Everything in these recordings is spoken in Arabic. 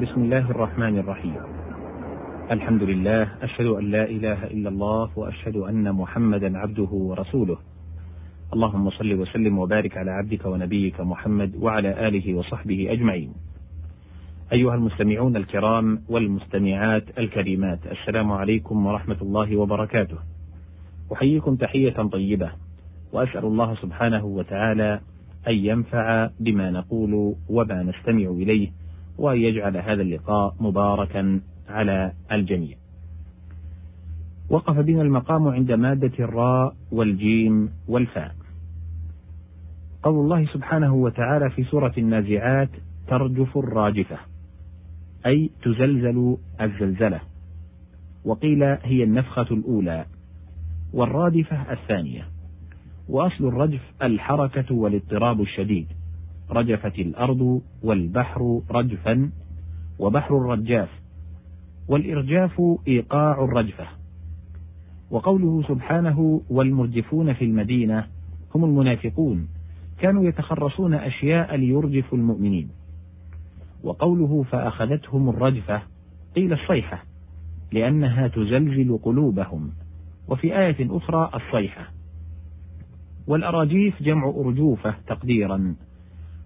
بسم الله الرحمن الرحيم. الحمد لله أشهد أن لا إله إلا الله وأشهد أن محمدا عبده ورسوله. اللهم صل وسلم وبارك على عبدك ونبيك محمد وعلى آله وصحبه أجمعين. أيها المستمعون الكرام والمستمعات الكريمات السلام عليكم ورحمة الله وبركاته. أحييكم تحية طيبة وأسأل الله سبحانه وتعالى أن ينفع بما نقول وما نستمع إليه. وأن يجعل هذا اللقاء مباركا على الجميع. وقف بنا المقام عند مادة الراء والجيم والفاء. قول الله سبحانه وتعالى في سورة النازعات ترجف الراجفة أي تزلزل الزلزلة وقيل هي النفخة الأولى والرادفة الثانية وأصل الرجف الحركة والاضطراب الشديد رجفت الأرض والبحر رجفا وبحر الرجاف والإرجاف إيقاع الرجفة. وقوله سبحانه والمرجفون في المدينة هم المنافقون كانوا يتخرصون أشياء ليرجفوا المؤمنين. وقوله فأخذتهم الرجفة قيل الصيحة لأنها تزلزل قلوبهم. وفي آية أخرى الصيحة والأراجيف جمع أرجوفة تقديرا.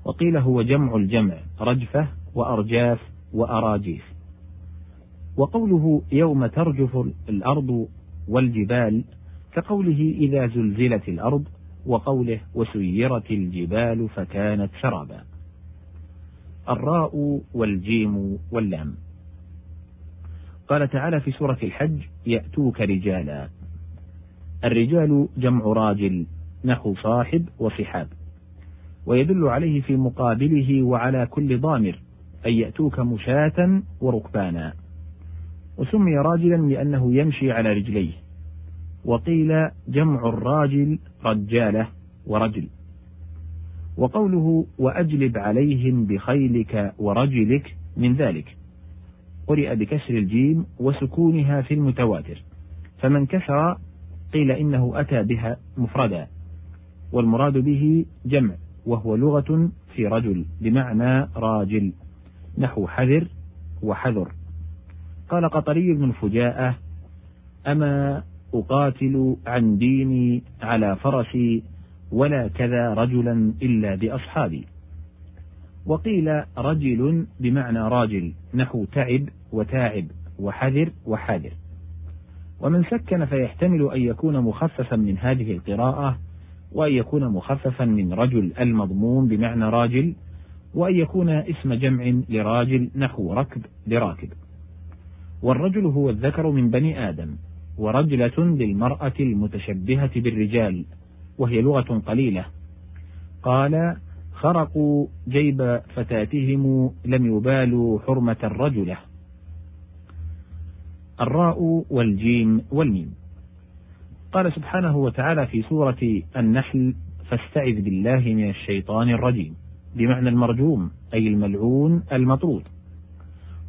وقيل هو جمع الجمع رجفة وأرجاف وأراجيف. وقوله يوم ترجف الأرض والجبال كقوله إذا زلزلت الأرض وقوله وسيرت الجبال فكانت سرابا الراء والجيم واللام. قال تعالى في سورة الحج يأتوك رجالا. الرجال جمع راجل نحو صاحب وصحاب. ويدل عليه في مقابله وعلى كل ضامر أن يأتوك مشاة وركبانا. وسمي راجلا لأنه يمشي على رجليه. وقيل جمع الراجل رجالة ورجل. وقوله وأجلب عليهم بخيلك ورجلك من ذلك. قرئ بكسر الجيم وسكونها في المتواتر. فمن كسر قيل إنه أتى بها مفردا. والمراد به جمع. وهو لغة في رجل بمعنى راجل نحو حذر وحذر. قال قطري بن الفجاءة أما أقاتل عن ديني على فرسي ولا كذا رجلا إلا بأصحابي. وقيل رجل بمعنى راجل نحو تعب وتاعب وحذر وحاذر. ومن سكن فيحتمل أن يكون مخففا من هذه القراءة وأن يكون مخففا من رجل المضموم بمعنى راجل وأن يكون اسم جمع لراجل نحو ركب لراكب. والرجل هو الذكر من بني آدم ورجلة للمرأة المتشبهة بالرجال وهي لغة قليلة. قال خرقوا جيب فتاتهم لم يبالوا حرمة الرجلة. الراء والجيم والميم. قال سبحانه وتعالى في سورة النحل فاستعذ بالله من الشيطان الرجيم. بمعنى المرجوم أي الملعون المطرود.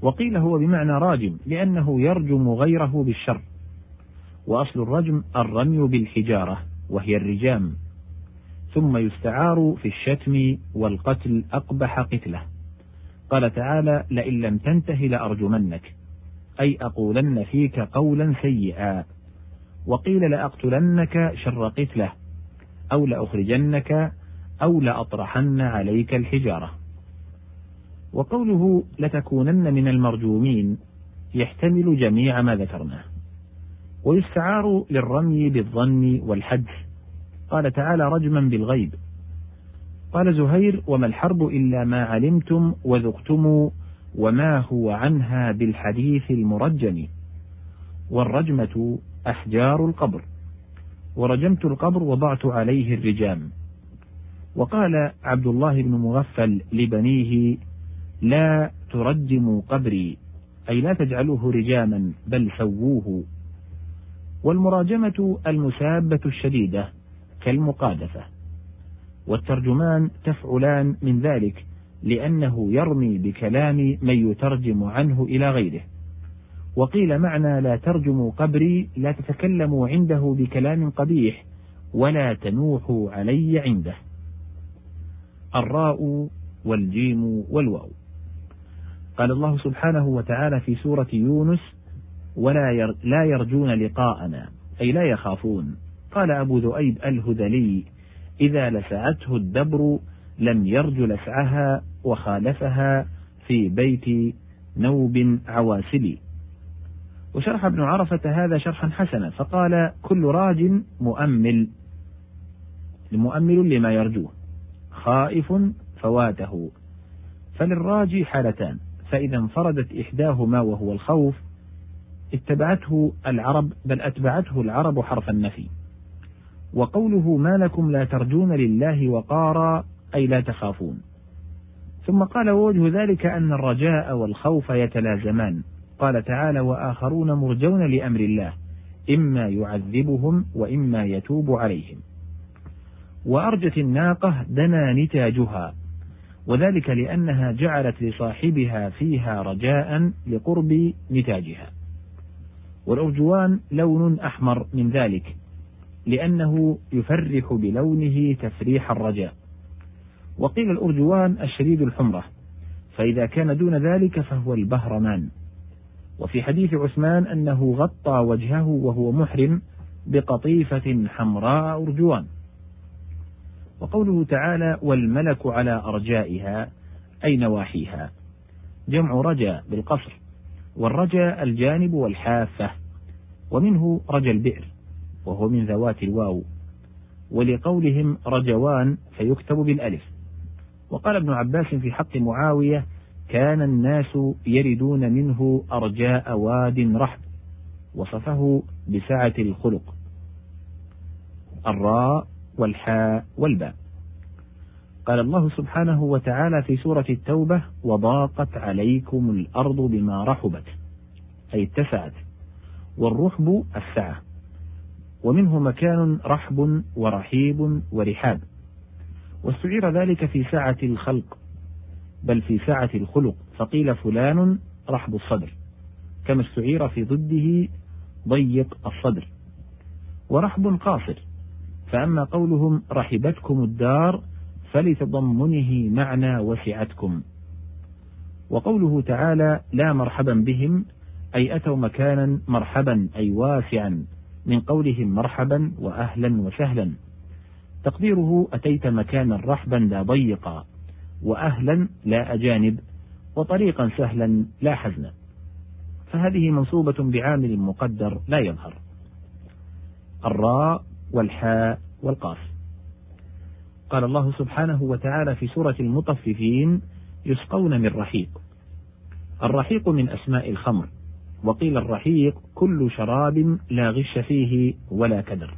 وقيل هو بمعنى راجم لأنه يرجم غيره بالشر. وأصل الرجم الرمي بالحجارة وهي الرجام. ثم يستعار في الشتم والقتل أقبح قتله. قال تعالى لئن لم تنته لأرجمنك. أي أقولن فيك قولا سيئا. وقيل لأقتلنك شر قتله أو لأخرجنك أو لأطرحن عليك الحجارة. وقوله لتكونن من المرجومين يحتمل جميع ما ذكرناه. ويستعار للرمي بالظن والحدس قال تعالى رجما بالغيب. قال زهير وما الحرب إلا ما علمتم وذقتم وما هو عنها بالحديث المرجم. والرجمة أحجار القبر. ورجمت القبر وضعت عليه الرجام. وقال عبد الله بن مغفل لبنيه لا ترجموا قبري أي لا تجعلوه رجاما بل سووه. والمراجمة المسابة الشديدة كالمقادفة. والترجمان تفعلان من ذلك لأنه يرمي بكلام من يترجم عنه إلى غيره. وقيل معنى لا ترجموا قبري لا تتكلموا عنده بكلام قبيح ولا تنوحوا علي عنده. الراء والجيم والواو. قال الله سبحانه وتعالى في سورة يونس ولا ير لا يرجون لقاءنا أي لا يخافون. قال أبو ذؤيب الهذلي إذا لسعته الدبر لم يرج لسعها وخالفها في بيت نوب عواسلي. وشرح ابن عرفة هذا شرحا حسنا فقال كل راج مؤمل. مؤمل لما يرجوه خائف فواته. فللراجي حالتان فإذا انفردت إحداهما وهو الخوف اتبعته العرب بل أتبعته العرب حرف النفي. وقوله ما لكم لا ترجون لله وقارا أي لا تخافون. ثم قال ووجه ذلك أن الرجاء والخوف يتلازمان. قال تعالى وآخرون مرجون لأمر الله إما يعذبهم وإما يتوب عليهم. وأرجت الناقة دنا نتاجها وذلك لأنها جعلت لصاحبها فيها رجاء لقرب نتاجها. والأرجوان لون أحمر من ذلك لأنه يفرح بلونه تفريح الرجاء. وقيل الأرجوان الشديد الحمرة فإذا كان دون ذلك فهو البهرمان. وفي حديث عثمان أنه غطى وجهه وهو محرم بقطيفة حمراء أرجوان. وقوله تعالى والملك على أرجائها أي نواحيها. جمع رجا بالقصر والرجا الجانب والحافة ومنه رجا البئر وهو من ذوات الواو. ولقولهم رجوان فيكتب بالألف. وقال ابن عباس في حق معاوية كان الناس يردون منه أرجاء واد رحب وصفه بسعة الخلق الراء والحاء والباء. قال الله سبحانه وتعالى في سورة التوبة وضاقت عليكم الأرض بما رحبت أي اتسعت والرحب السعة ومنه مكان رحب ورحيب ورحاب. واستعير ذلك في سعة الخلق. بل في سعة الخلق فقيل فلان رحب الصدر كما استعير في ضده ضيق الصدر. ورحب قاصر فأما قولهم رحبتكم الدار فلتضمنه معنى وسعتكم. وقوله تعالى لا مرحبا بهم أي أتوا مكانا مرحبا أي واسعا من قولهم مرحبا وأهلا وسهلا. تقديره أتيت مكانا رحبا لا ضيقا. وأهلا لا أجانب وطريقا سهلا لا حزنا فهذه منصوبة بعامل مقدر لا يظهر. الراء والحاء والقاف. قال الله سبحانه وتعالى في سورة المطففين يسقون من رحيق. الرحيق من أسماء الخمر. وقيل الرحيق كل شراب لا غش فيه ولا كدر.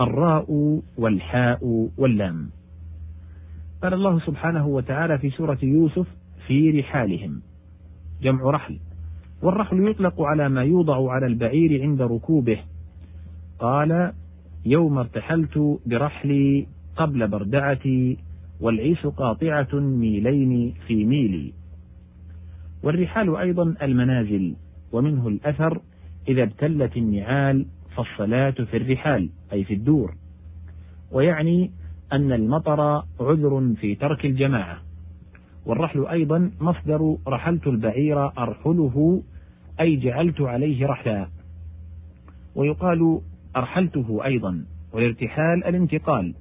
الراء والحاء واللام. قال الله سبحانه وتعالى في سورة يوسف في رحالهم. جمع رحل. والرحل يطلق على ما يوضع على البعير عند ركوبه. قال يوم ارتحلت برحلي قبل بردعتي والعيس قاطعة ميلين في ميلي. والرحال أيضا المنازل ومنه الأثر إذا ابتلت النعال فالصلاة في الرحال أي في الدور. ويعني أن المطر عذر في ترك الجماعة والرحل أيضا مصدر رحلت البعير أرحله أي جعلت عليه رحلا. ويقال أرحلته أيضا والارتحال الانتقال.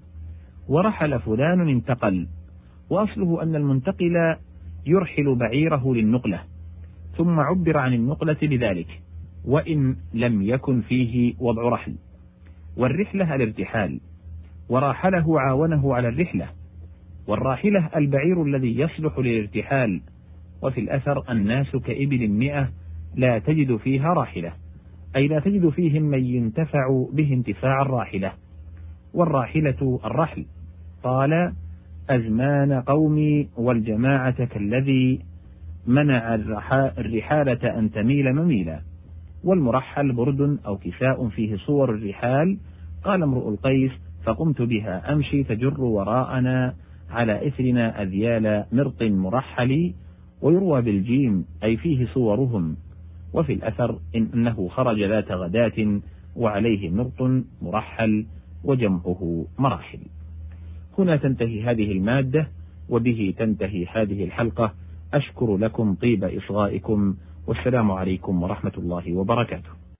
ورحل فلان انتقل وأصله أن المنتقل يرحل بعيره للنقلة ثم عبر عن النقلة بذلك وإن لم يكن فيه وضع رحل. والرحلة الارتحال. وراحله عاونه على الرحلة. والراحلة البعير الذي يصلح للارتحال. وفي الأثر الناس كإبل مئة لا تجد فيها راحلة. أي لا تجد فيهم من ينتفع به انتفاع الراحلة. والراحلة الرحل. قال أزمان قومي والجماعة كالذي منع الرحالة أن تميل مميلا. والمرحل برد أو كساء فيه صور الرحال. قال امرؤ القيس فقمت بها. أمشي تجر وراءنا على إثرنا أذيال مرط مرحل ويروى بالجيم أي فيه صورهم. وفي الأثر إن أنه خرج ذات غداة وعليه مرط مرحل وجمعه مراحل. هنا تنتهي هذه المادة وبه تنتهي هذه الحلقة. أشكر لكم طيب إصغائكم والسلام عليكم ورحمة الله وبركاته.